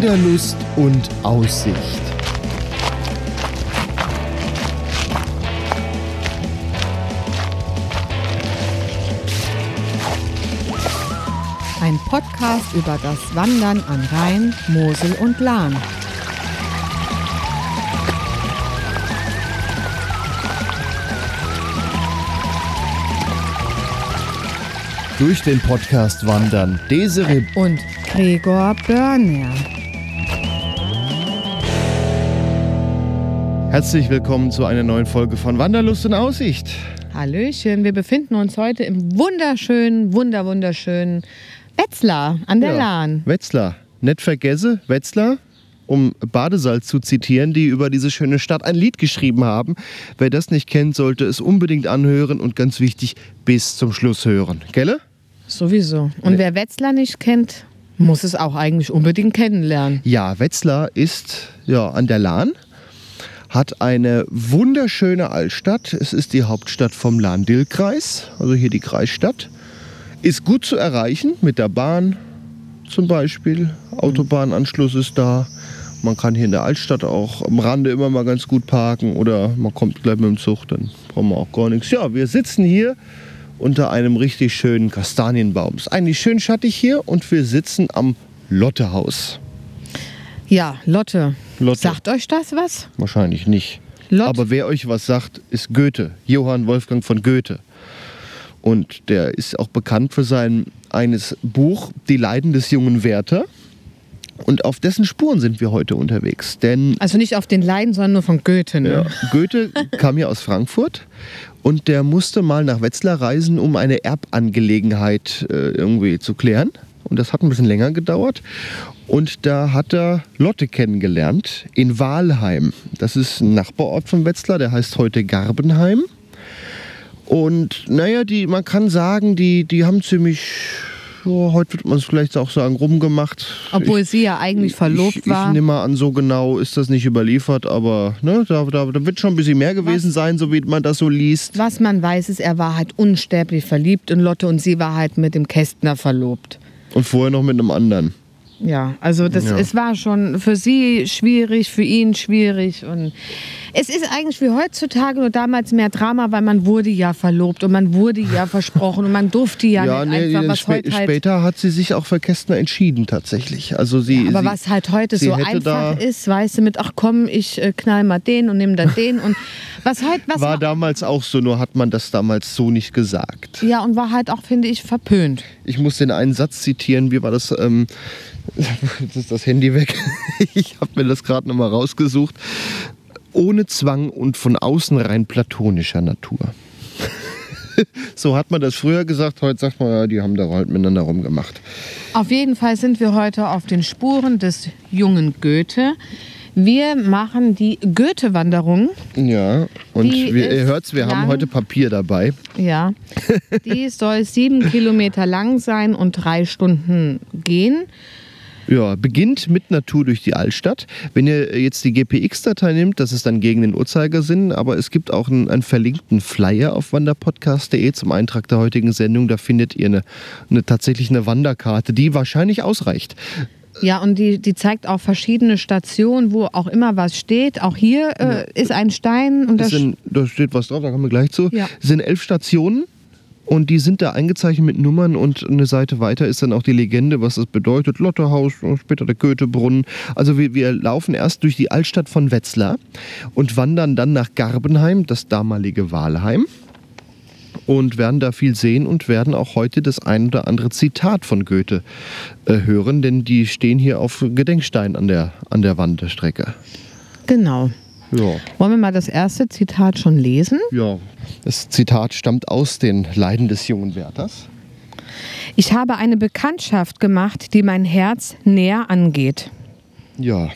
Wanderlust und Aussicht. Ein Podcast über das Wandern an Rhein, Mosel und Lahn. Durch den Podcast wandern Desiree Und Gregor Börner. Herzlich willkommen zu einer neuen Folge von Wanderlust und Aussicht. Hallöchen, wir befinden uns heute im wunderschönen, wunder, wunderschönen Wetzlar an der Ja, Lahn. Wetzlar. Nicht vergesse, Wetzlar, um Badesalz zu zitieren, die über diese schöne Stadt ein Lied geschrieben haben. Wer das nicht kennt, sollte es unbedingt anhören und ganz wichtig, bis zum Schluss hören. Gelle? Sowieso. Und wer Wetzlar nicht kennt, muss es auch eigentlich unbedingt kennenlernen. Ja, Wetzlar ist ja an der Lahn, hat eine wunderschöne Altstadt. Es ist die Hauptstadt vom Lahn-Dill-Kreis, also hier die Kreisstadt. Ist gut zu erreichen mit der Bahn zum Beispiel. Autobahnanschluss ist da. Man kann hier in der Altstadt auch am Rande immer mal ganz gut parken oder man kommt gleich mit dem Zug, dann brauchen wir auch gar nichts. Ja, wir sitzen hier unter einem richtig schönen Kastanienbaum. Ist eigentlich schön schattig hier und wir sitzen am Lottehaus. Ja, Lotte. Lotte. Sagt euch das was? Wahrscheinlich nicht. Lott. Aber wer euch was sagt, ist Goethe. Johann Wolfgang von Goethe. Und der ist auch bekannt für sein eines Buch Die Leiden des jungen Werther. Und auf dessen Spuren sind wir heute unterwegs. Denn Also nicht auf den Leiden, sondern nur von Goethe. Ne? ja, Goethe kam ja aus Frankfurt und der musste mal nach Wetzlar reisen, um eine Erbangelegenheit äh, irgendwie zu klären. Und das hat ein bisschen länger gedauert. Und da hat er Lotte kennengelernt in Walheim. Das ist ein Nachbarort von Wetzlar, der heißt heute Garbenheim. Und naja, die, man kann sagen, die, die haben ziemlich, ja, heute wird man es vielleicht auch sagen, rumgemacht. Obwohl sie ja eigentlich verlobt ich, war. Ich nehme mal an, so genau ist das nicht überliefert, aber ne, da, da, da wird schon ein bisschen mehr gewesen sein, so wie man das so liest. Was man weiß, ist, er war halt unsterblich verliebt in Lotte und sie war halt mit dem Kästner verlobt. Und vorher noch mit einem anderen. Ja, also das, Ja. es war schon für sie schwierig, für ihn schwierig und es ist eigentlich wie heutzutage nur damals mehr Drama, weil man wurde ja verlobt und man wurde ja versprochen und man durfte ja, nicht einfach, was spä heute halt, später hat sie sich auch für Kästner entschieden tatsächlich. Also sie, aber sie, was halt heute so einfach ist, weißt du, mit ach komm, ich äh, knall mal den und nehme dann den und was halt was war damals auch so, nur hat man das damals so nicht gesagt. ja und war halt auch finde ich verpönt. Ich muss den einen Satz zitieren, wie war das? Ähm, jetzt ist das Handy weg. Ich habe mir das gerade nochmal rausgesucht. Ohne Zwang und von außen rein platonischer Natur. so hat man das früher gesagt, heute sagt man, ja, die haben da halt miteinander rumgemacht. Auf jeden Fall sind wir heute auf den Spuren des jungen Goethe. Wir machen die Goethe-Wanderung. Ja, und Die wir, ihr hört's, wir haben lang. heute Papier dabei. Ja. Die soll sieben Kilometer lang sein und drei Stunden gehen. Ja, beginnt mit Tour durch die Altstadt. Wenn ihr jetzt die GPX-Datei nimmt, das ist dann gegen den Uhrzeigersinn, aber es gibt auch einen, einen verlinkten Flyer auf wanderpodcast.de zum Eintrag der heutigen Sendung. Da findet ihr eine, eine tatsächlich eine Wanderkarte, die wahrscheinlich ausreicht. Ja, und die, die zeigt auch verschiedene Stationen, wo auch immer was steht. Auch hier äh, ist ein Stein und das sind, da steht was drauf, da kommen wir gleich zu. Ja. Es sind elf Stationen. Und die sind da eingezeichnet mit Nummern und eine Seite weiter ist dann auch die Legende, was das bedeutet. Lottehaus, später der Goethebrunnen. Also wir, wir laufen erst durch die Altstadt von Wetzlar und wandern dann nach Garbenheim, das damalige Walheim. Und werden da viel sehen und werden auch heute das ein oder andere Zitat von Goethe äh, hören, denn die stehen hier auf Gedenkstein an der, an der Wand der Strecke. genau. Ja. Wollen wir mal das erste Zitat schon lesen? Ja, das Zitat stammt aus den Leiden des jungen Werthers. Ich habe eine Bekanntschaft gemacht, die mein Herz näher angeht. Ja,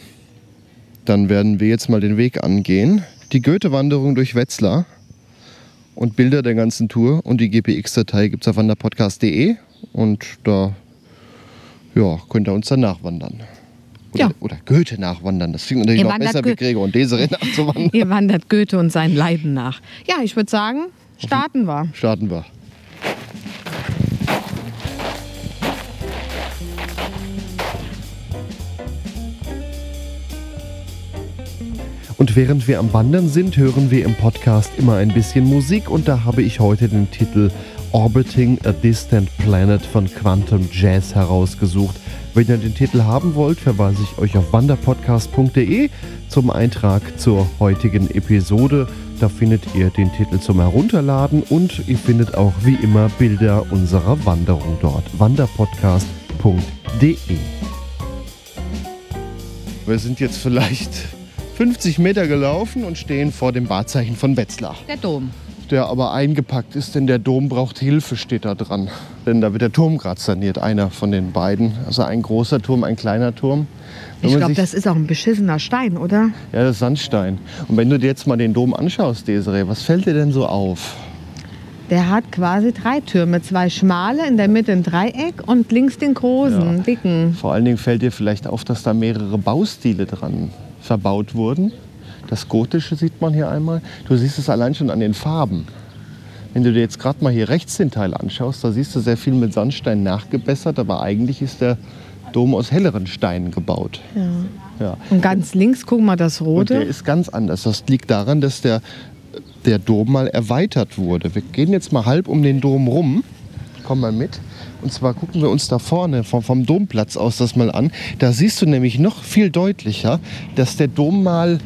dann werden wir jetzt mal den Weg angehen. Die Goethe-Wanderung durch Wetzlar und Bilder der ganzen Tour und die GPX-Datei gibt es auf wanderpodcast.de und da ja, könnt ihr uns dann nachwandern. Oder, ja. oder Goethe nachwandern. Das klingt natürlich ihr noch besser Go wie Gregor und Desiree nachzuwandern. ihr wandert Goethe und sein Leiden nach. Ja, ich würde sagen, mhm. starten wir. Starten wir. Und während wir am Wandern sind, hören wir im Podcast immer ein bisschen Musik und da habe ich heute den Titel Orbiting a Distant Planet von Quantum Jazz herausgesucht. Wenn ihr den Titel haben wollt, verweise ich euch auf wanderpodcast.de zum Eintrag zur heutigen Episode. Da findet ihr den Titel zum Herunterladen und ihr findet auch wie immer Bilder unserer Wanderung dort. wanderpodcast.de Wir sind jetzt vielleicht 50 Meter gelaufen und stehen vor dem Wahrzeichen von Wetzlar. Der Dom. Der aber eingepackt ist, denn der Dom braucht Hilfe, steht da dran. Denn da wird der Turm gerade saniert, einer von den beiden. Also ein großer Turm, ein kleiner Turm. Wenn ich glaube, das ist auch ein beschissener Stein, oder? Ja, das ist Sandstein. Und wenn du dir jetzt mal den Dom anschaust, Desiree, was fällt dir denn so auf? Der hat quasi drei Türme, zwei schmale, in der Mitte ein Dreieck und links den großen, ja. dicken. Vor allen Dingen fällt dir vielleicht auf, dass da mehrere Baustile dran verbaut wurden. Das Gotische sieht man hier einmal. Du siehst es allein schon an den Farben. Wenn du dir jetzt gerade mal hier rechts den Teil anschaust, da siehst du sehr viel mit Sandstein nachgebessert, aber eigentlich ist der Dom aus helleren Steinen gebaut. Ja. ja. Und ganz links, guck mal, das rote. Und der ist ganz anders. Das liegt daran, dass der, der Dom mal erweitert wurde. Wir gehen jetzt mal halb um den Dom rum. Komm mal mit. Und zwar gucken wir uns da vorne vom, vom Domplatz aus das mal an. Da siehst du nämlich noch viel deutlicher, dass der Dom mal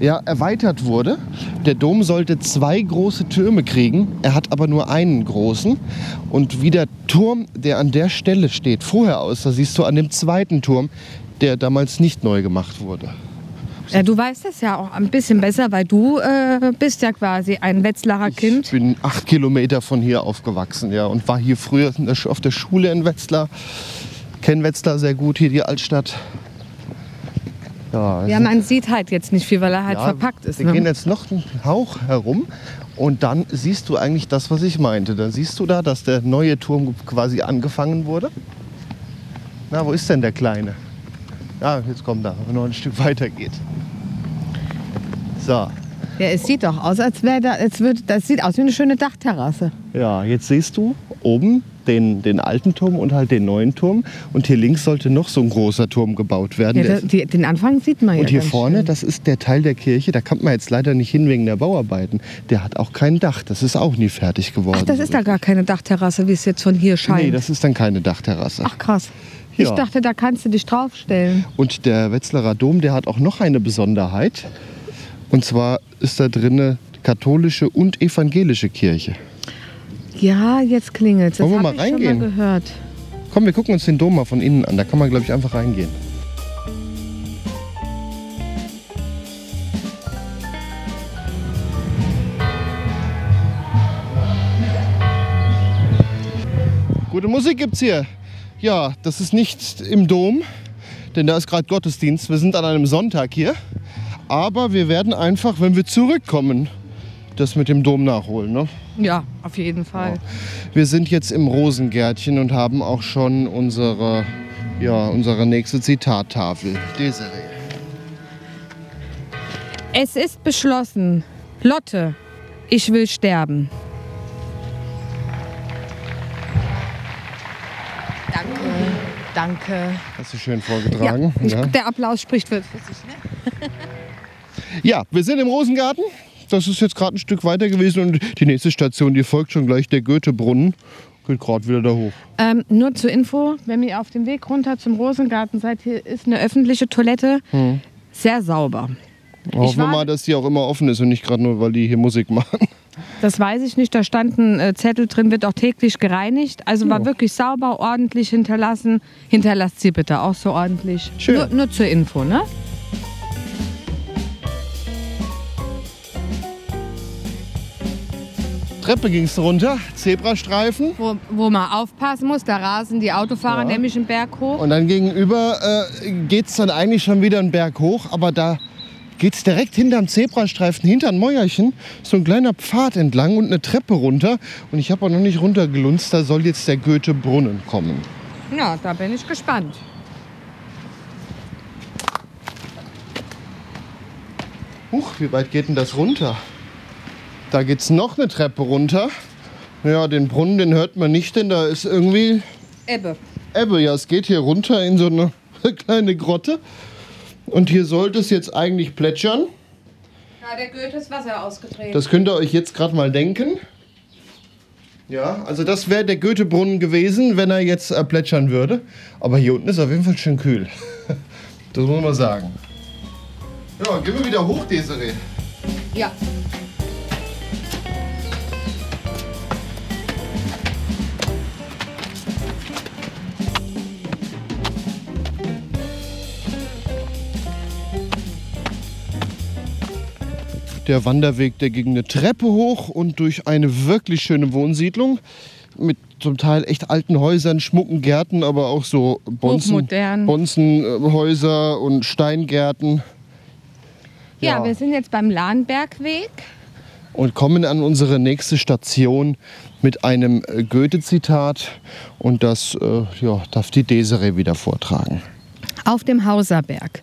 ja, erweitert wurde. Der Dom sollte zwei große Türme kriegen, er hat aber nur einen großen. Und wie der Turm, der an der Stelle steht, vorher aus, da siehst du an dem zweiten Turm, der damals nicht neu gemacht wurde. Ja, du weißt das ja auch ein bisschen besser, weil du äh, bist ja quasi ein Wetzlarer Kind. Ich bin acht Kilometer von hier aufgewachsen, ja, und war hier früher auf der Schule in Wetzlar. Kenne Wetzlar sehr gut, hier die Altstadt. Ja, ja, man sieht halt jetzt nicht viel, weil er halt ja, verpackt ist. Wir ne? gehen jetzt noch einen Hauch herum und dann siehst du eigentlich das, was ich meinte. Dann siehst du da, dass der neue Turm quasi angefangen wurde. Na, wo ist denn der kleine? Ja, jetzt kommt er, wenn noch ein Stück weiter geht. So. Ja, es sieht doch aus, als wäre da, als würde, das sieht aus wie eine schöne Dachterrasse. Ja, jetzt siehst du oben den, den alten Turm und halt den neuen Turm. Und hier links sollte noch so ein großer Turm gebaut werden. Ja, da, die, den Anfang sieht man ja. Und hier vorne, schön. das ist der Teil der Kirche, da kommt man jetzt leider nicht hin wegen der Bauarbeiten. Der hat auch kein Dach, das ist auch nie fertig geworden. Ach, das ist da gar keine Dachterrasse, wie es jetzt von hier scheint. Nee, das ist dann keine Dachterrasse. Ach krass. Ja. Ich dachte, da kannst du dich draufstellen. Und der Wetzlarer Dom, der hat auch noch eine Besonderheit. Und zwar ist da drin katholische und evangelische Kirche. Ja, jetzt klingelt es. Wollen wir mal reingehen? Mal gehört. Komm, wir gucken uns den Dom mal von innen an. Da kann man, glaube ich, einfach reingehen. Gute Musik gibt's hier. Ja, das ist nicht im Dom, denn da ist gerade Gottesdienst. Wir sind an einem Sonntag hier. Aber wir werden einfach, wenn wir zurückkommen, das mit dem Dom nachholen. Ne? Ja, auf jeden Fall. Ja. Wir sind jetzt im Rosengärtchen und haben auch schon unsere, ja, unsere nächste Zitattafel. Desiree. Es ist beschlossen. Lotte, ich will sterben. Danke. Danke. Hast du schön vorgetragen. Ja, ja. Der Applaus spricht für sich. Ne? ja, wir sind im Rosengarten das ist jetzt gerade ein Stück weiter gewesen und die nächste Station, die folgt schon gleich der Goethebrunnen. Geht gerade wieder da hoch. Ähm, nur zur Info, wenn ihr auf dem Weg runter zum Rosengarten seid, hier ist eine öffentliche Toilette. Hm. Sehr sauber. Hoffen wir mal, dass die auch immer offen ist und nicht gerade nur, weil die hier Musik machen. Das weiß ich nicht. Da stand ein äh, Zettel drin, wird auch täglich gereinigt. Also war wirklich sauber, ordentlich hinterlassen. Hinterlasst sie bitte auch so ordentlich. Schön. Nur, nur zur Info, ne? Treppe ging es runter, Zebrastreifen. Wo, wo man aufpassen muss, da rasen die Autofahrer ja. nämlich einen Berg hoch. Und dann gegenüber äh, geht es dann eigentlich schon wieder einen Berg hoch, aber da geht es direkt hinterm Zebrastreifen, hinter ein Mäuerchen, so ein kleiner Pfad entlang und eine Treppe runter. Und ich habe auch noch nicht runtergelunzt, da soll jetzt der Goethe-Brunnen kommen. Ja, da bin ich gespannt. Huch, wie weit geht denn das runter? Da geht es noch eine Treppe runter. Ja, den Brunnen, den hört man nicht, denn da ist irgendwie... Ebbe. Ebbe, ja, es geht hier runter in so eine kleine Grotte. Und hier sollte es jetzt eigentlich plätschern. Ja, der Goethe ist Wasser ausgetreten. Das könnt ihr euch jetzt gerade mal denken. Ja, also das wäre der Goethebrunnen gewesen, wenn er jetzt äh, plätschern würde. Aber hier unten ist auf jeden Fall schön kühl. Das muss man sagen. Ja, gehen wir wieder hoch, Desiree. Ja. Der Wanderweg, der ging eine Treppe hoch und durch eine wirklich schöne Wohnsiedlung mit zum Teil echt alten Häusern, schmucken Gärten, aber auch so Bonzen. Bonzenhäuser und Steingärten. Ja, wir sind jetzt beim Lahnbergweg. und kommen an unsere nächste Station mit einem Goethe-Zitat und das äh, ja, darf die Desiree wieder vortragen. Auf dem Hauserberg.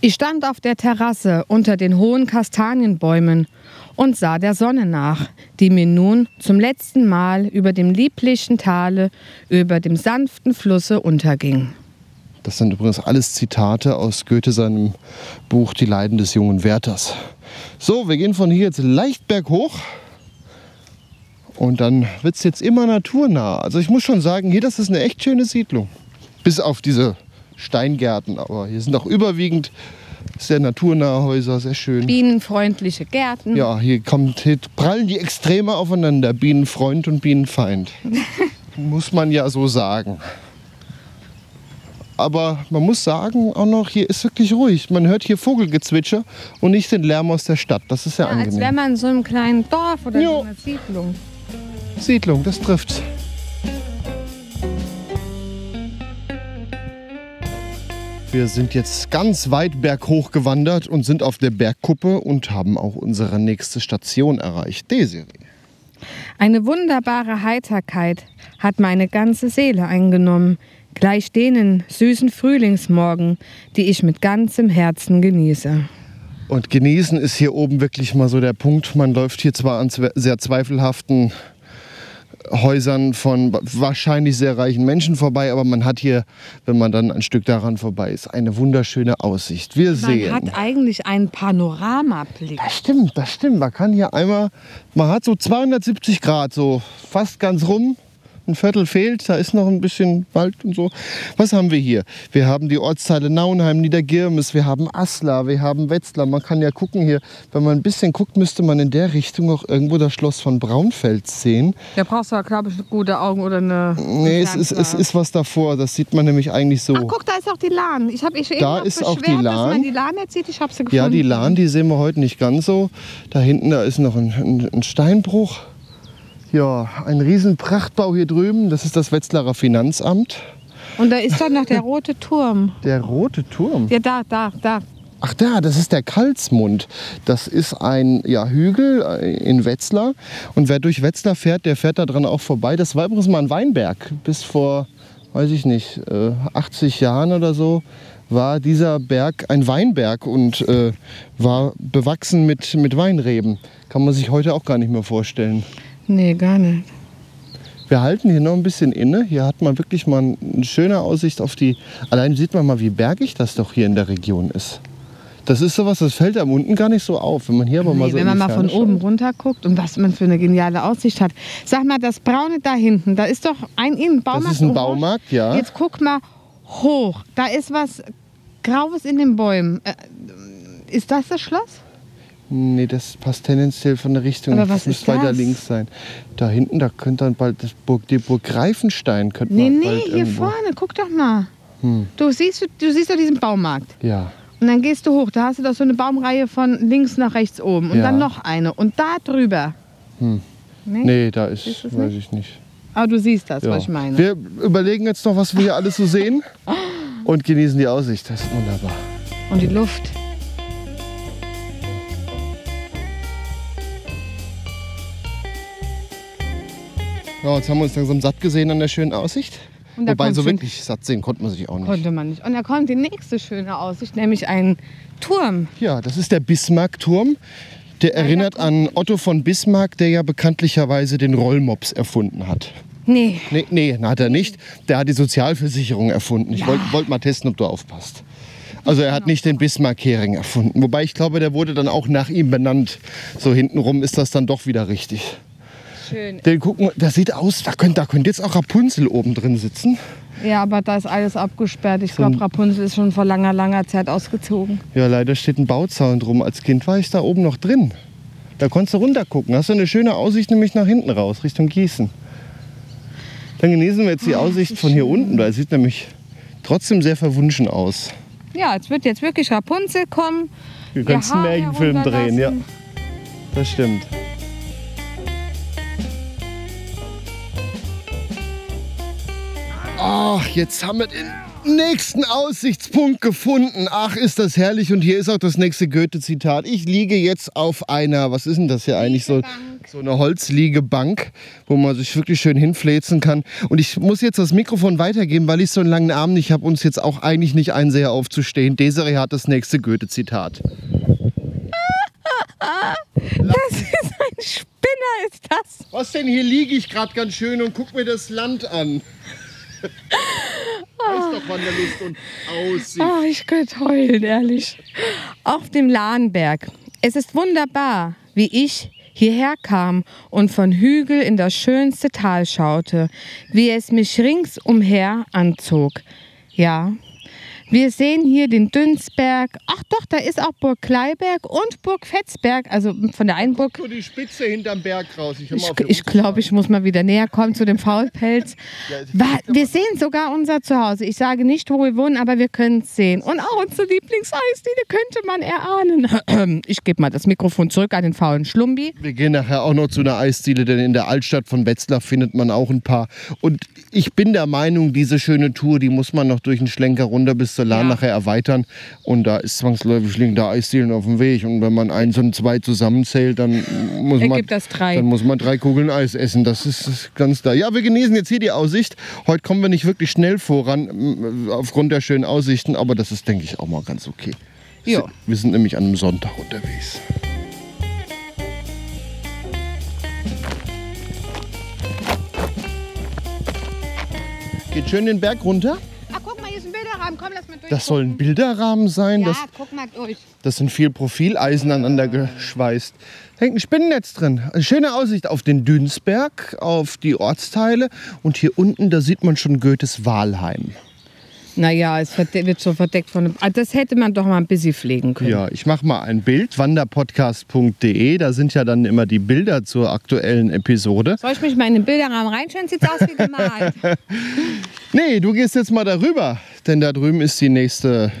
Ich stand auf der Terrasse unter den hohen Kastanienbäumen und sah der Sonne nach, die mir nun zum letzten Mal über dem lieblichen Tale, über dem sanften Flusse unterging. Das sind übrigens alles Zitate aus Goethe seinem Buch Die Leiden des jungen Werthers. So, wir gehen von hier jetzt leicht berghoch. Und dann wird es jetzt immer naturnah. Also ich muss schon sagen, hier, das ist eine echt schöne Siedlung. Bis auf diese Steingärten. Aber hier sind auch überwiegend sehr naturnahe Häuser, sehr schön. Bienenfreundliche Gärten. Ja, hier, kommt, hier prallen die Extreme aufeinander. Bienenfreund und Bienenfeind. muss man ja so sagen. Aber man muss sagen, auch noch, hier ist wirklich ruhig. Man hört hier Vogelgezwitscher und nicht den Lärm aus der Stadt. Das ist ja, Ja, als angenehm. wäre man in so einem kleinen Dorf oder Ja. so einer Siedlung. Siedlung, das trifft's. Wir sind jetzt ganz weit berghoch gewandert und sind auf der Bergkuppe und haben auch unsere nächste Station erreicht. Desiree. Eine wunderbare Heiterkeit hat meine ganze Seele eingenommen, gleich denen süßen Frühlingsmorgen, die ich mit ganzem Herzen genieße. Und genießen ist hier oben wirklich mal so der Punkt. Man läuft hier zwar an sehr zweifelhaften Häusern von wahrscheinlich sehr reichen Menschen vorbei, aber man hat hier, wenn man dann ein Stück daran vorbei ist, eine wunderschöne Aussicht. Wir Man sehen. hat eigentlich einen Panoramablick. Das stimmt, das stimmt. Man kann hier einmal, man hat so 270 Grad, so fast ganz rum. Ein Viertel fehlt, da ist noch ein bisschen Wald und so. Was haben wir hier? Wir haben die Ortsteile Nauenheim, Niedergirmes, wir haben Asla, wir haben Wetzlar. Man kann ja gucken hier, wenn man ein bisschen guckt, müsste man in der Richtung auch irgendwo das Schloss von Braunfels sehen. Da brauchst du, glaube ich, gute Augen oder eine. Nee, es ist, es ist was davor, das sieht man nämlich eigentlich so. Ach, guck, da ist auch die Lahn. Ich habe ich eben Da noch ist auch die dass Lahn. man die Lahn jetzt sieht. Ich habe sie gefunden. Ja, die Lahn, die sehen wir heute nicht ganz so. Da hinten, da ist noch ein, ein, ein Steinbruch. Ja, ein riesen Prachtbau hier drüben. Das ist das Wetzlarer Finanzamt. Und da ist dann noch der rote Turm. Der rote Turm. Ja, da, da, da. Ach da, das ist der Kalsmund. Das ist ein ja, Hügel äh, in Wetzlar. Und wer durch Wetzlar fährt, der fährt da dran auch vorbei. Das war übrigens mal ein Weinberg. Bis vor, weiß ich nicht, äh, 80 Jahren oder so war dieser Berg ein Weinberg und äh, war bewachsen mit, mit Weinreben. Kann man sich heute auch gar nicht mehr vorstellen. Nee, gar nicht. Wir halten hier noch ein bisschen inne. Hier hat man wirklich mal eine schöne Aussicht auf die. Allein sieht man mal, wie bergig das doch hier in der Region ist. Das ist sowas, das fällt am unten gar nicht so auf. Wenn man hier aber mal Nee, so wenn man mal von Ferne oben schaut. runter guckt und was man für eine geniale Aussicht hat. Sag mal, das Braune da hinten, da ist doch ein Innenbaumarkt. Das ist ein. Baumarkt, ja. Jetzt guck mal hoch. Da ist was Graues in den Bäumen. Äh, ist das das Schloss? Nee, das passt tendenziell von der Richtung. Aber was das müsste ist weiter das? links sein. Da hinten, da könnte dann bald das Burg, die Burg Greifenstein. Könnte Nee, man nee, bald hier irgendwo. vorne. Guck doch mal. Hm. Du siehst, du siehst doch diesen Baumarkt. Ja. Und dann gehst du hoch. Da hast du doch so eine Baumreihe von links nach rechts oben. Und Ja. dann noch eine. Und da drüber. Hm. Nee? Nee, da ist, Siehst du's weiß ich nicht. Aber du siehst das, Ja. was ich meine. Wir überlegen jetzt noch, was wir hier alles so sehen und genießen die Aussicht. Das ist wunderbar. Und die Luft. Ja, jetzt haben wir uns langsam satt gesehen an der schönen Aussicht. Und Wobei so wirklich satt sehen konnte man sich auch nicht. Konnte man nicht. Und da kommt die nächste schöne Aussicht, nämlich ein Turm. Ja, das ist der Bismarck-Turm. Der erinnert an Otto von Bismarck, der ja bekanntlicherweise den Rollmops erfunden hat. Nee, Nee, nee, hat er nicht. Der hat die Sozialversicherung erfunden. Ich wollte wollt mal testen, ob du aufpasst. Also er hat nicht den Bismarck-Hering erfunden. Wobei ich glaube, der wurde dann auch nach ihm benannt. So hintenrum ist das dann doch wieder richtig. Schön. Den gucken, das sieht aus, da könnte, da könnte jetzt auch Rapunzel oben drin sitzen. Ja, aber da ist alles abgesperrt. Ich glaube, Rapunzel ist schon vor langer, langer Zeit ausgezogen. Ja, leider steht ein Bauzaun drum. Als Kind war ich da oben noch drin. Da konntest du runter gucken. Hast du eine schöne Aussicht nämlich nach hinten raus, Richtung Gießen. Dann genießen wir jetzt die oh, Aussicht von hier unten. Da sieht nämlich trotzdem sehr verwunschen aus. Ja, es wird jetzt wirklich Rapunzel kommen. Wir können einen Märchenfilm drehen, ja. Das stimmt. Ach, jetzt haben wir den nächsten Aussichtspunkt gefunden. Ach, ist das herrlich. Und hier ist auch das nächste Goethe-Zitat. Ich liege jetzt auf einer, was ist denn das hier eigentlich? So, so eine Holzliegebank, wo man sich wirklich schön hinfläzen kann. Und ich muss jetzt das Mikrofon weitergeben, weil ich so einen langen Arm nicht habe, uns jetzt auch eigentlich nicht einsehe aufzustehen. Desiree hat das nächste Goethe-Zitat. Das ist ein Spinner, ist das. Was denn? Hier liege ich gerade ganz schön und guck mir das Land an. Heißt doch Wanderlust und Aussicht. Oh, ich könnte heulen, ehrlich. Auf dem Lahnberg. Es ist wunderbar, wie ich hierher kam und von Hügel in das schönste Tal schaute, wie es mich ringsumher anzog. Ja, wir sehen hier den Dünsberg. Ach doch, da ist auch Burg Kleiberg und Burg Fetzberg. Also von der einen Burg. So die Spitze hinterm Berg raus. Ich, ich, ich glaube, ich muss mal wieder näher kommen zu dem Faulpelz. ja, wir sehen sogar unser Zuhause. Ich sage nicht, wo wir wohnen, aber wir können es sehen. Und auch unsere Lieblingseisdiele könnte man erahnen. Ich gebe mal das Mikrofon zurück an den faulen Schlumbi. Wir gehen nachher auch noch zu einer Eisdiele, denn in der Altstadt von Wetzlar findet man auch ein paar. Und ich bin der Meinung, diese schöne Tour, die muss man noch durch einen Schlenker runter bis zur Lahn ja. nachher erweitern. Und da ist zwangsläufig liegen da Eisdielen auf dem Weg. Und wenn man eins und zwei zusammenzählt, dann muss, man, dann muss man drei Kugeln Eis essen. Das ist ganz da. Ja, wir genießen jetzt hier die Aussicht. Heute kommen wir nicht wirklich schnell voran, aufgrund der schönen Aussichten. Aber das ist, denke ich, auch mal ganz okay. Ja. Wir sind nämlich an einem Sonntag unterwegs. Geht schön den Berg runter. Bilderrahmen. Komm, lass mal durch. Das soll ein Bilderrahmen sein. Ja, das, guck mal durch. Das sind viel Profileisen aneinander geschweißt. Hängt ein Spinnennetz drin. Eine schöne Aussicht auf den Dünsberg, auf die Ortsteile. Und hier unten, da sieht man schon Goethes Walheim. Naja, es wird so verdeckt von einem. Ah, das hätte man doch mal ein bisschen pflegen können. Ja, ich mache mal ein Bild, wanderpodcast.de. Da sind ja dann immer die Bilder zur aktuellen Episode. Soll ich mich mal in den Bilderrahmen reinschauen? Sieht aus wie gemalt. nee, du gehst jetzt mal darüber, denn da drüben ist die nächste.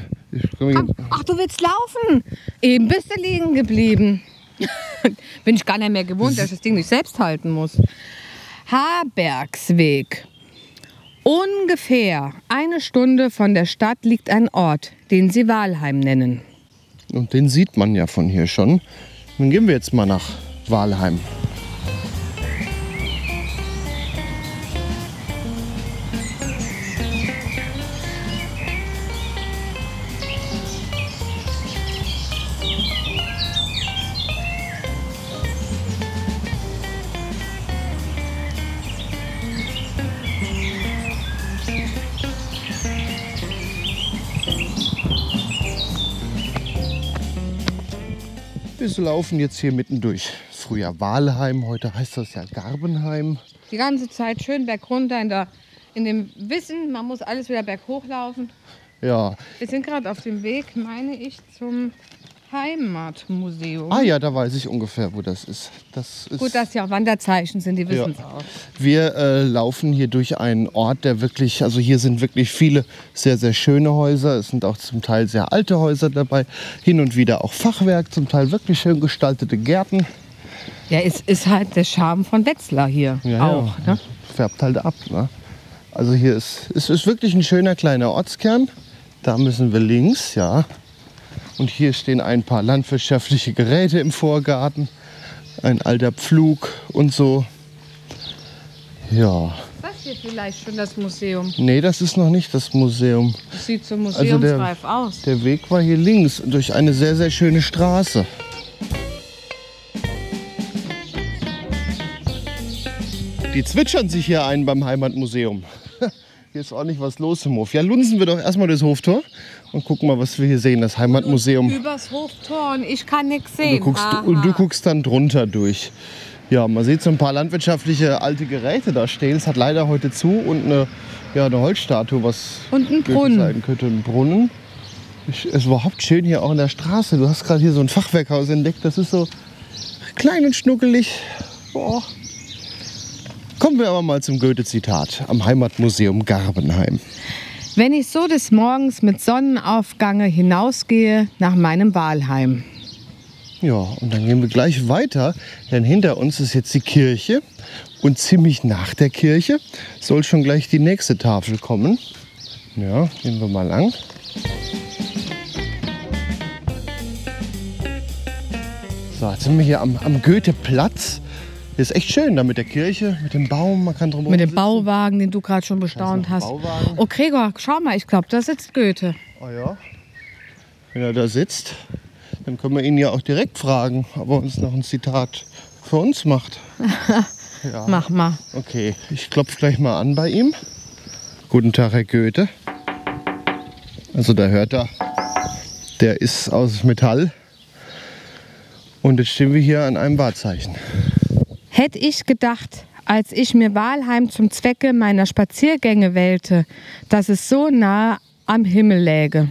Ach, ach, du willst laufen? Eben bist du liegen geblieben. Bin ich gar nicht mehr gewohnt, dass ich das Ding nicht selbst halten muss. Habergsweg. Ungefähr eine Stunde von der Stadt liegt ein Ort, den sie Walheim nennen. Und den sieht man ja von hier schon. Dann gehen wir jetzt mal nach Walheim. Laufen jetzt hier mitten durch. Früher Walheim, heute heißt das ja Garbenheim. Die ganze Zeit schön bergunter in, der, in dem Wissen, man muss alles wieder berghoch laufen. Ja. Wir sind gerade auf dem Weg, meine ich, zum Heimatmuseum. Ah ja, da weiß ich ungefähr, wo das ist. Das ist Gut, dass ja auch Wanderzeichen sind, die wissen es ja. auch. Wir äh, laufen hier durch einen Ort, der wirklich, also hier sind wirklich viele sehr, sehr schöne Häuser. Es sind auch zum Teil sehr alte Häuser dabei. Hin und wieder auch Fachwerk, zum Teil wirklich schön gestaltete Gärten. Ja, es ist halt der Charme von Wetzlar hier ja, auch. Ja. Ne? Färbt halt ab. Ne? Also hier ist, es ist wirklich ein schöner kleiner Ortskern. Da müssen wir links, ja. Und hier stehen ein paar landwirtschaftliche Geräte im Vorgarten. Ein alter Pflug und so. Ja. Das hier vielleicht schon das Museum? Nee, das ist noch nicht das Museum. Das sieht so museumsreif also der, aus. Der Weg war hier links durch eine sehr, sehr schöne Straße. Die zwitschern sich hier ein beim Heimatmuseum. Hier ist ordentlich was los im Hof. Ja, lunsen wir doch erstmal das Hoftor und gucken mal, was wir hier sehen. Das Heimatmuseum. Übers Hoftor und ich kann nichts sehen. Du guckst, und du guckst dann drunter durch. Ja, man sieht so ein paar landwirtschaftliche alte Geräte da stehen. Es hat leider heute zu und eine, ja, eine Holzstatue, was und ein Brunnen. sein könnte. Ein Brunnen. Es ist überhaupt schön hier auch in der Straße. Du hast gerade hier so ein Fachwerkhaus entdeckt. Das ist so klein und schnuckelig. Boah. Kommen wir aber mal zum Goethe-Zitat am Heimatmuseum Garbenheim. Wenn ich so des Morgens mit Sonnenaufgange hinausgehe nach meinem Wahlheim. Ja, und dann gehen wir gleich weiter, denn hinter uns ist jetzt die Kirche und ziemlich nach der Kirche soll schon gleich die nächste Tafel kommen. Ja, gehen wir mal lang. So, jetzt sind wir hier am, am Goethe-Platz. Hier ist echt schön, da mit der Kirche, mit dem Baum, man kann drum Mit dem sitzen. Bauwagen, den du gerade schon bestaunt hast. Bauwagen. Oh Gregor, schau mal, ich glaube, da sitzt Goethe. Oh ja. Wenn er da sitzt, dann können wir ihn ja auch direkt fragen, ob er uns noch ein Zitat für uns macht. ja. Mach mal. Okay, ich klopfe gleich mal an bei ihm. Guten Tag, Herr Goethe. Also da hört er, der ist aus Metall. Und jetzt stehen wir hier an einem Wahrzeichen. Hätte ich gedacht, als ich mir Walheim zum Zwecke meiner Spaziergänge wählte, dass es so nah am Himmel läge.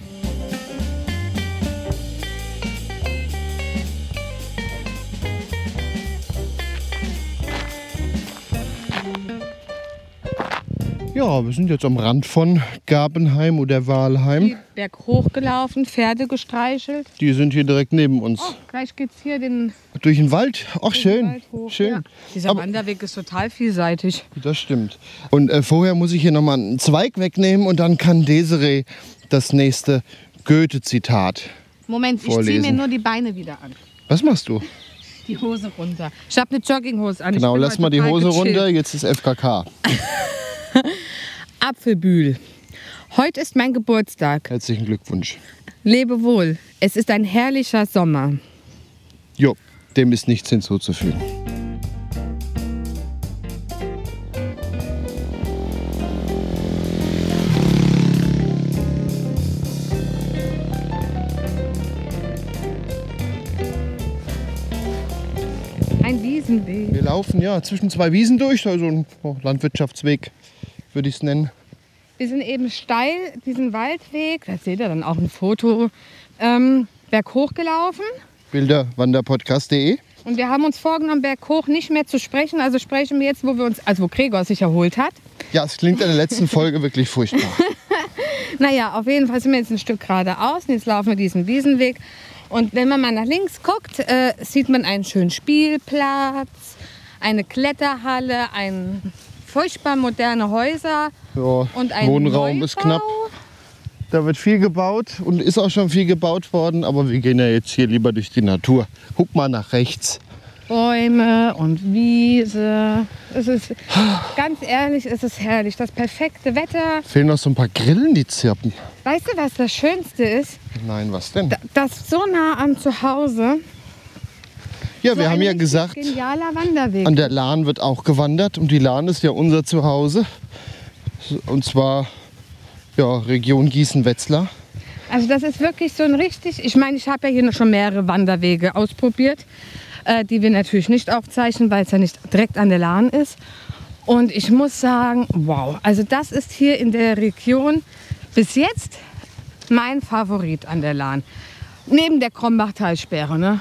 Ja, wir sind jetzt am Rand von Gabenheim oder Walheim. Berg hochgelaufen, Pferde gestreichelt. Die sind hier direkt neben uns. Oh, gleich geht's hier den durch den Wald. Ach schön, schön. Ja. Dieser Aber, Wanderweg ist total vielseitig. Das stimmt. Und äh, vorher muss ich hier noch mal einen Zweig wegnehmen und dann kann Desiree das nächste Goethe-Zitat Moment, vorlesen. ich ziehe mir nur die Beine wieder an. Was machst du? Die Hose runter. Ich habe eine Jogginghose an. Genau, lass mal die Hose gechillt. runter. Jetzt ist FKK. Apfelbühl. Heute ist mein Geburtstag. Herzlichen Glückwunsch. Lebe wohl. Es ist ein herrlicher Sommer. Jo, dem ist nichts hinzuzufügen. Ein Wiesenweg. Wir laufen ja zwischen zwei Wiesen durch, also ein Landwirtschaftsweg würde ich es nennen. Wir sind eben steil diesen Waldweg, da seht ihr dann auch ein Foto, ähm, berghoch gelaufen. Bilderwanderpodcast.de und wir haben uns vorgenommen, berghoch nicht mehr zu sprechen. Also sprechen wir jetzt, wo wir uns, also wo Gregor sich erholt hat. Ja, es klingt in der letzten Folge wirklich furchtbar. naja, auf jeden Fall sind wir jetzt ein Stück geradeaus und jetzt laufen wir diesen Wiesenweg. Und wenn man mal nach links guckt, äh, sieht man einen schönen Spielplatz, eine Kletterhalle, ein furchtbar moderne Häuser ja, und ein Wohnraum Neubau. ist knapp. Da wird viel gebaut und ist auch schon viel gebaut worden, aber wir gehen ja jetzt hier lieber durch die Natur. Guck mal nach rechts. Bäume und Wiese. Es ist ganz ehrlich, es ist herrlich. Das perfekte Wetter. Fehlen noch so ein paar Grillen, die zirpen. Weißt du, was das Schönste ist? Nein, was denn? Das so nah am Zuhause. Ja, so wir haben ja gesagt, an der Lahn wird auch gewandert und die Lahn ist ja unser Zuhause. Und zwar ja, Region Gießen-Wetzlar. Also das ist wirklich so ein richtig, ich meine, ich habe ja hier schon mehrere Wanderwege ausprobiert, äh, die wir natürlich nicht aufzeichnen, weil es ja nicht direkt an der Lahn ist. Und ich muss sagen, wow, also das ist hier in der Region bis jetzt mein Favorit an der Lahn. Neben der Krombachtalsperre, ne?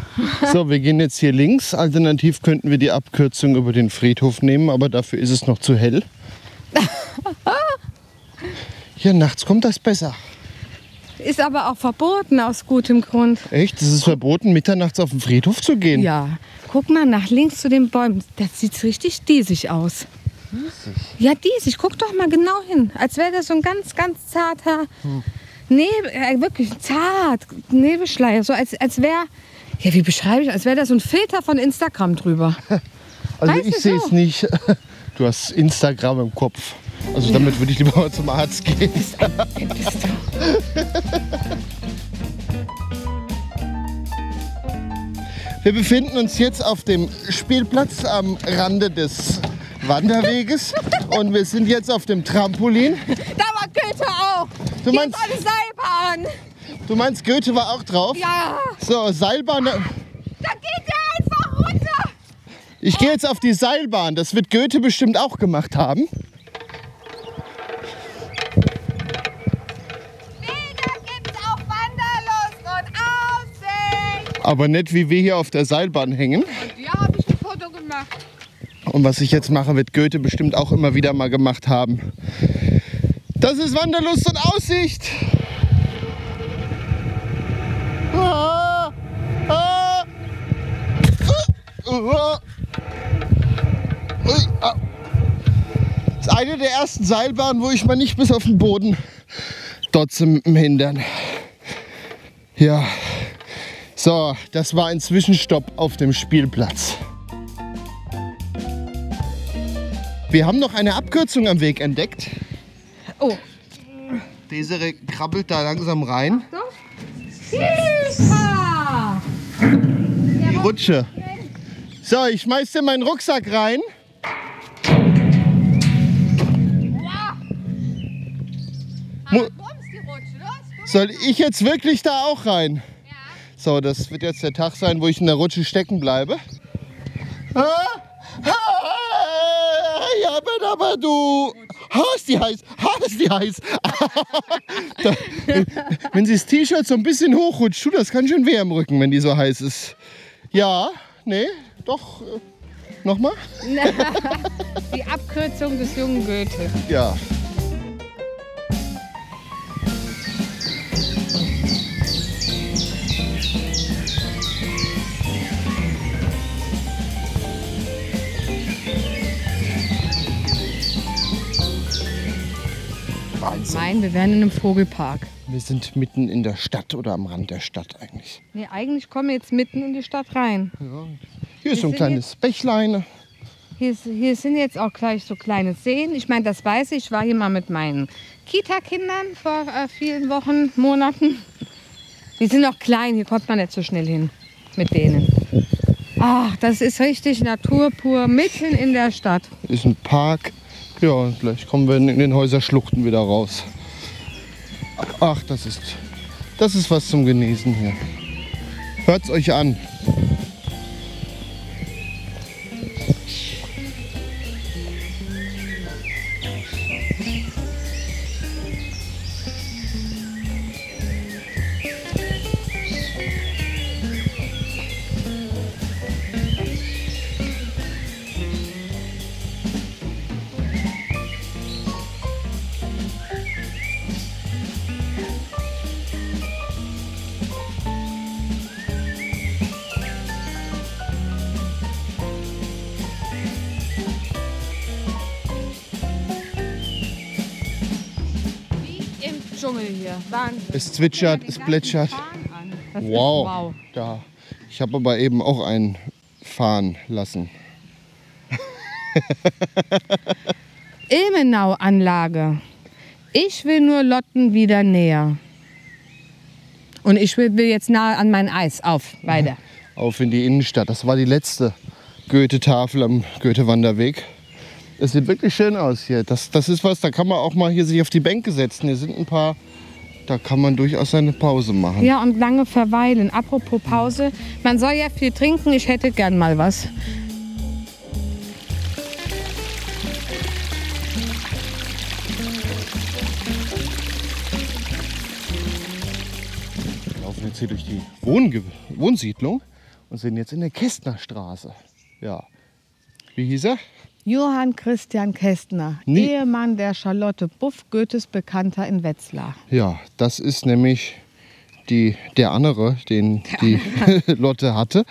So, wir gehen jetzt hier links. Alternativ könnten wir die Abkürzung über den Friedhof nehmen, aber dafür ist es noch zu hell. Hier nachts kommt das besser. Ist aber auch verboten aus gutem Grund. Echt? Es ist verboten, mitternachts auf den Friedhof zu gehen? Ja. Guck mal nach links zu den Bäumen. Das sieht richtig diesig aus. Diesig? Ja, diesig. Guck doch mal genau hin. Als wäre das so ein ganz, ganz zarter... Hm Nebel, äh, wirklich zart, Nebelschleier, so als, als wäre, ja wie beschreibe ich, als wäre da so ein Filter von Instagram drüber. Also weißt ich sehe es so? nicht. Du hast Instagram im Kopf. Also damit würde ich lieber mal zum Arzt gehen. Wir befinden uns jetzt auf dem Spielplatz am Rande des Wanderweges Und wir sind jetzt auf dem Trampolin. Da war Goethe auch. Du meinst, eine Seilbahn. Du meinst, Goethe war auch drauf? Ja. So, Seilbahn. Da geht der einfach runter. Ich gehe jetzt auf die Seilbahn. Das wird Goethe bestimmt auch gemacht haben. Aber nicht wie wir hier auf der Seilbahn hängen. Und ja, habe ich ein Foto gemacht. Und was ich jetzt mache, wird Goethe bestimmt auch immer wieder mal gemacht haben. Das ist Wanderlust und Aussicht. Das ist eine der ersten Seilbahnen, wo ich mal nicht bis auf den Boden dort zum Hindern. Ja. So, das war ein Zwischenstopp auf dem Spielplatz. Wir haben noch eine Abkürzung am Weg entdeckt. Oh. Desiree krabbelt da langsam rein. Die Rutsche. So, ich schmeiß dir meinen Rucksack rein. Soll ich jetzt wirklich da auch rein? So, das wird jetzt der Tag sein, wo ich in der Rutsche stecken bleibe. Ah, ah, aber du. Ha, ist die heiß. Ha, ist die heiß. da, wenn sie das T-Shirt so ein bisschen hochrutscht, tut das kann schön weh am Rücken, wenn die so heiß ist. Ja, nee, doch. Äh, Nochmal? die Abkürzung des jungen Goethe. Ja. Wahnsinn. Nein, wir wären in einem Vogelpark. Wir sind mitten in der Stadt oder am Rand der Stadt eigentlich. Nee, eigentlich kommen wir jetzt mitten in die Stadt rein. Ja. Hier ist so ein kleines Bächlein. Hier, hier, sind jetzt auch gleich so kleine Seen. Ich meine, das weiß ich. Ich war hier mal mit meinen Kita-Kindern vor äh, vielen Wochen, Monaten. Die sind noch klein, hier kommt man nicht so schnell hin mit denen. Ach, das ist richtig Natur pur, mitten in der Stadt. Ist ein Park ja, und gleich kommen wir in den Häuserschluchten wieder raus. Ach, das ist, das ist was zum Genießen hier. Hört's euch an. Es zwitschert, es plätschert. Wow. wow. Da. Ich habe aber eben auch einen fahren lassen. Ilmenau-Anlage. Ich will nur Lotten wieder näher. Und ich will, will jetzt nahe an mein Eis. Auf, weiter. Auf in die Innenstadt. Das war die letzte Goethe-Tafel am Goethe-Wanderweg. Es sieht wirklich schön aus hier. Das, das ist was, da kann man auch mal hier sich auf die Bänke setzen. Hier sind ein paar, da kann man durchaus seine Pause machen. Ja, und lange verweilen. Apropos Pause, man soll ja viel trinken. Ich hätte gern mal was. Wir laufen jetzt hier durch die Wohnge Wohnsiedlung und sind jetzt in der Kästnerstraße. Ja. Wie hieß er? Johann Christian Kästner, Nie Ehemann der Charlotte Buff, Goethes Bekannter in Wetzlar. Ja, das ist nämlich die, der andere, den die Lotte hatte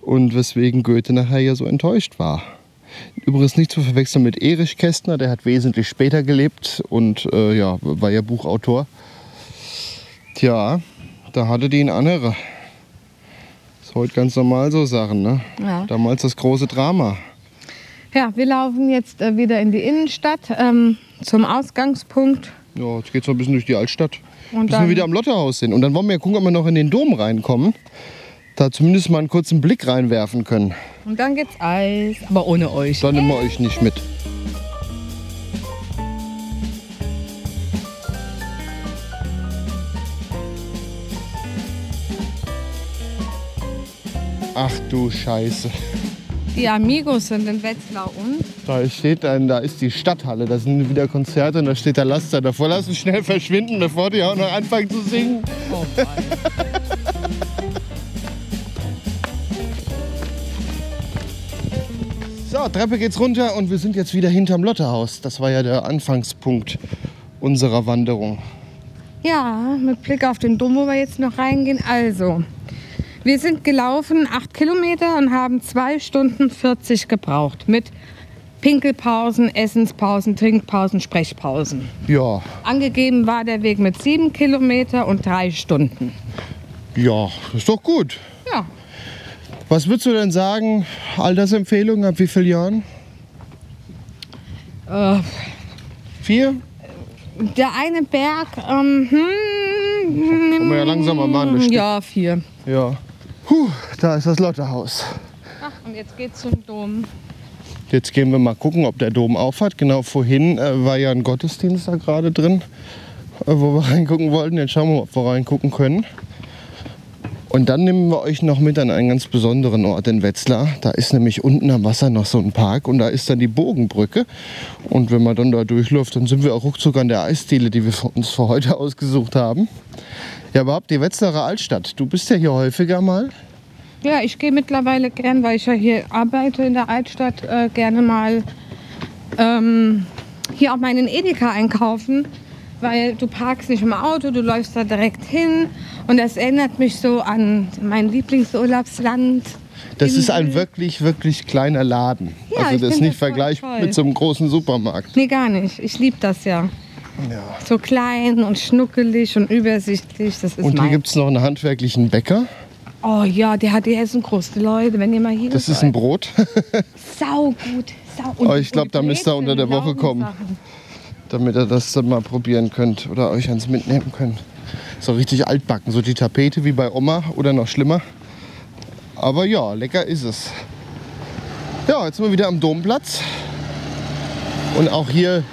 und weswegen Goethe nachher ja so enttäuscht war. Übrigens nicht zu verwechseln mit Erich Kästner, der hat wesentlich später gelebt und äh, ja, war ja Buchautor. Tja, da hatte die ein andere. Ist heute ganz normal so Sachen, ne? Ja. Damals das große Drama. Ja, wir laufen jetzt äh, wieder in die Innenstadt ähm, zum Ausgangspunkt. Ja, jetzt geht's noch ein bisschen durch die Altstadt, und bis wir wieder am Lotterhaus sind. Und dann wollen wir ja gucken, ob wir noch in den Dom reinkommen. Da zumindest mal einen kurzen Blick reinwerfen können. Und dann gibt's Eis, aber ohne euch. Dann nehmen wir euch nicht mit. Ach du Scheiße. Die Amigos sind in Wetzlar und? Da steht dann, da ist die Stadthalle, da sind wieder Konzerte und da steht der Laster davor. Lass uns schnell verschwinden, bevor die auch noch anfangen zu singen. Oh so, Treppe geht's runter und wir sind jetzt wieder hinterm Lotterhaus. Das war ja der Anfangspunkt unserer Wanderung. Ja, mit Blick auf den Dom, wo wir jetzt noch reingehen. Also, wir sind gelaufen acht Kilometer und haben zwei Stunden 40 gebraucht mit Pinkelpausen, Essenspausen, Trinkpausen, Sprechpausen. Ja. Angegeben war der Weg mit sieben Kilometer und drei Stunden. Ja, ist doch gut. Ja. Was würdest du denn sagen, Altersempfehlung ab wie vielen Jahren? Äh, Vier? Der eine Berg, ähm, hm, Können wir ja langsamer machen. das ja, vier. Ja. Puh, da ist das Lotterhaus. Ach, und jetzt geht's zum Dom. Jetzt gehen wir mal gucken, ob der Dom aufhat. Genau vorhin äh, war ja ein Gottesdienst da gerade drin, äh, wo wir reingucken wollten. Jetzt schauen wir mal, ob wir reingucken können. Und dann nehmen wir euch noch mit an einen ganz besonderen Ort in Wetzlar. Da ist nämlich unten am Wasser noch so ein Park und da ist dann die Bogenbrücke. Und wenn man dann da durchläuft, dann sind wir auch ruckzuck an der Eisdiele, die wir uns für heute ausgesucht haben. Ja, überhaupt die Wetzlarer Altstadt. Du bist ja hier häufiger mal. Ja, ich gehe mittlerweile gern, weil ich ja hier arbeite in der Altstadt, äh, gerne mal ähm, hier auch meinen Edeka einkaufen weil du parkst nicht im Auto, du läufst da direkt hin und das erinnert mich so an mein Lieblingsurlaubsland. Das ist ein wirklich, wirklich kleiner Laden. Ja, also das ist nicht vergleichbar mit so einem großen Supermarkt. Nee, gar nicht. Ich liebe das ja. Ja. So klein und schnuckelig und übersichtlich. Das ist und hier gibt es noch einen handwerklichen Bäcker. Oh ja, der hat die Essenkrust, Leute, wenn ihr mal hier Das ist ein Brot. sau gut. Sau. Und oh, ich glaube, da müsst ihr unter der Woche kommen. Sachen damit ihr das dann mal probieren könnt oder euch eins mitnehmen könnt. So richtig altbacken, so die Tapete wie bei Oma oder noch schlimmer. Aber ja, lecker ist es. Ja, jetzt sind wir wieder am Domplatz. Und auch hier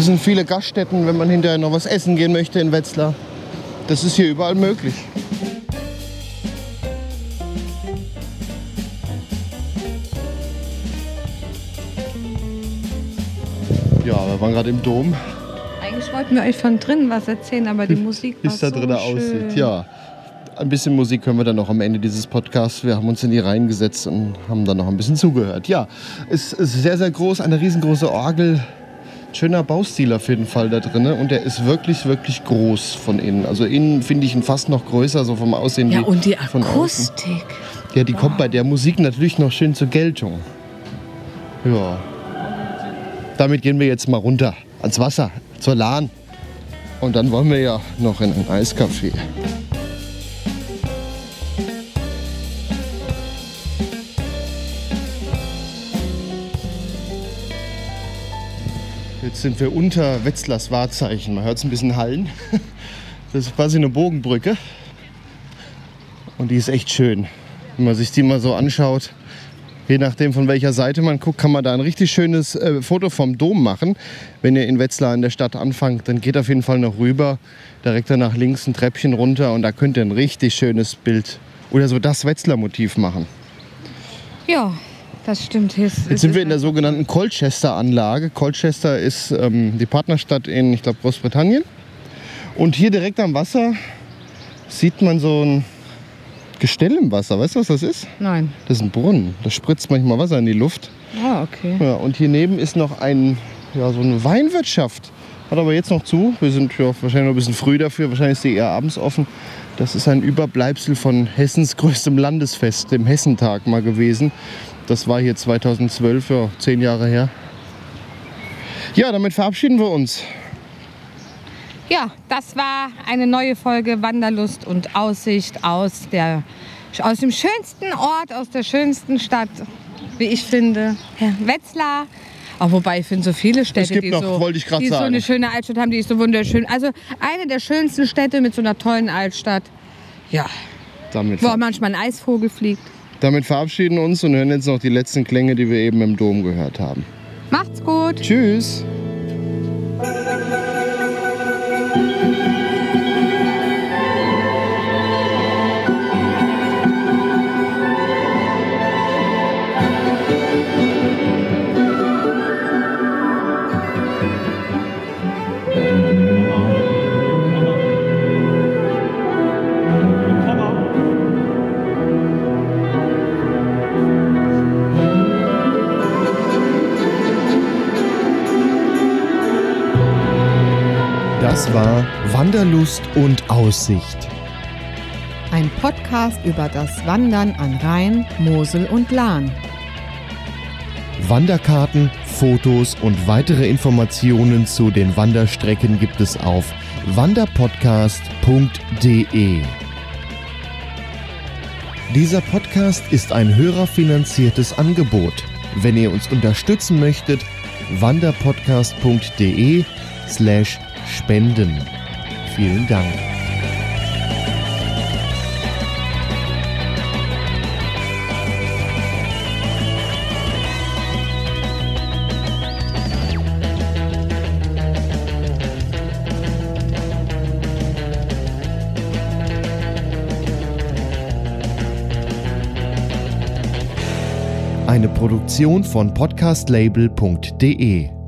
sind viele Gaststätten, wenn man hinterher noch was essen gehen möchte in Wetzlar. Das ist hier überall möglich. Ja, wir waren gerade im Dom. Eigentlich wollten wir euch von drinnen was erzählen, aber die Musik Wie es da drin so aussieht, ja. Ein bisschen Musik hören wir dann noch am Ende dieses Podcasts. Wir haben uns in die Reihen gesetzt und haben dann noch ein bisschen zugehört. Ja, es ist sehr, sehr groß, eine riesengroße Orgel. Schöner Baustil auf jeden Fall da drin. Und der ist wirklich, wirklich groß von innen. Also innen finde ich ihn fast noch größer, so vom Aussehen. Ja, und die Akustik. Ja, die wow. kommt bei der Musik natürlich noch schön zur Geltung. Ja. Damit gehen wir jetzt mal runter ans Wasser, zur Lahn. Und dann wollen wir ja noch in ein Eiscafé. Jetzt sind wir unter Wetzlers Wahrzeichen. Man hört es ein bisschen hallen. Das ist quasi eine Bogenbrücke. Und die ist echt schön. Wenn man sich die mal so anschaut, Je nachdem, von welcher Seite man guckt, kann man da ein richtig schönes äh, Foto vom Dom machen. Wenn ihr in Wetzlar in der Stadt anfangt, dann geht auf jeden Fall noch rüber, direkt dann nach links ein Treppchen runter und da könnt ihr ein richtig schönes Bild oder so das Wetzlar-Motiv machen. Ja, das stimmt. Jetzt, Jetzt sind wir in der sogenannten Colchester-Anlage. Colchester ist ähm, die Partnerstadt in, ich glaube, Großbritannien. Und hier direkt am Wasser sieht man so ein Gestell im Wasser. Weißt du, was das ist? Nein. Das ist ein Brunnen. Da spritzt manchmal Wasser in die Luft. Ah, okay. Ja, und hier neben ist noch ein, ja, so eine Weinwirtschaft. Hat aber jetzt noch zu. Wir sind ja wahrscheinlich noch ein bisschen früh dafür. Wahrscheinlich ist die eher abends offen. Das ist ein Überbleibsel von Hessens größtem Landesfest, dem Hessentag mal gewesen. Das war hier 2012, ja, zehn Jahre her. Ja, damit verabschieden wir uns. Ja, das war eine neue Folge Wanderlust und Aussicht aus, der, aus dem schönsten Ort, aus der schönsten Stadt, wie ich finde, Wetzlar. Auch wobei ich finde so viele Städte, die, noch, so, die so eine schöne Altstadt haben, die ist so wunderschön. Also eine der schönsten Städte mit so einer tollen Altstadt. Ja. Damit wo auch manchmal ein Eisvogel fliegt. Damit verabschieden wir uns und hören jetzt noch die letzten Klänge, die wir eben im Dom gehört haben. Macht's gut. Tschüss. Das war Wanderlust und Aussicht. Ein Podcast über das Wandern an Rhein, Mosel und Lahn. Wanderkarten, Fotos und weitere Informationen zu den Wanderstrecken gibt es auf wanderpodcast.de. Dieser Podcast ist ein hörerfinanziertes Angebot. Wenn ihr uns unterstützen möchtet, wanderpodcast.de slash spenden. Vielen Dank. Eine Produktion von podcastlabel.de